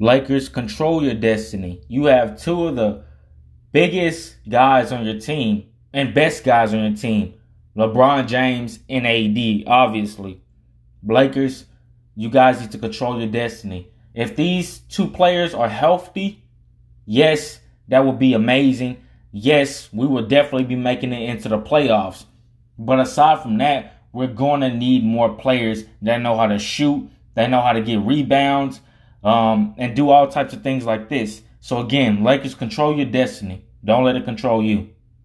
Lakers, control your destiny. You have two of the biggest guys on your team and best guys on your team LeBron James and AD, obviously. Lakers, you guys need to control your destiny. If these two players are healthy, yes, that would be amazing. Yes, we will definitely be making it into the playoffs. But aside from that, we're going to need more players that know how to shoot, that know how to get rebounds, um, and do all types of things like this. So again, Lakers control your destiny. Don't let it control you.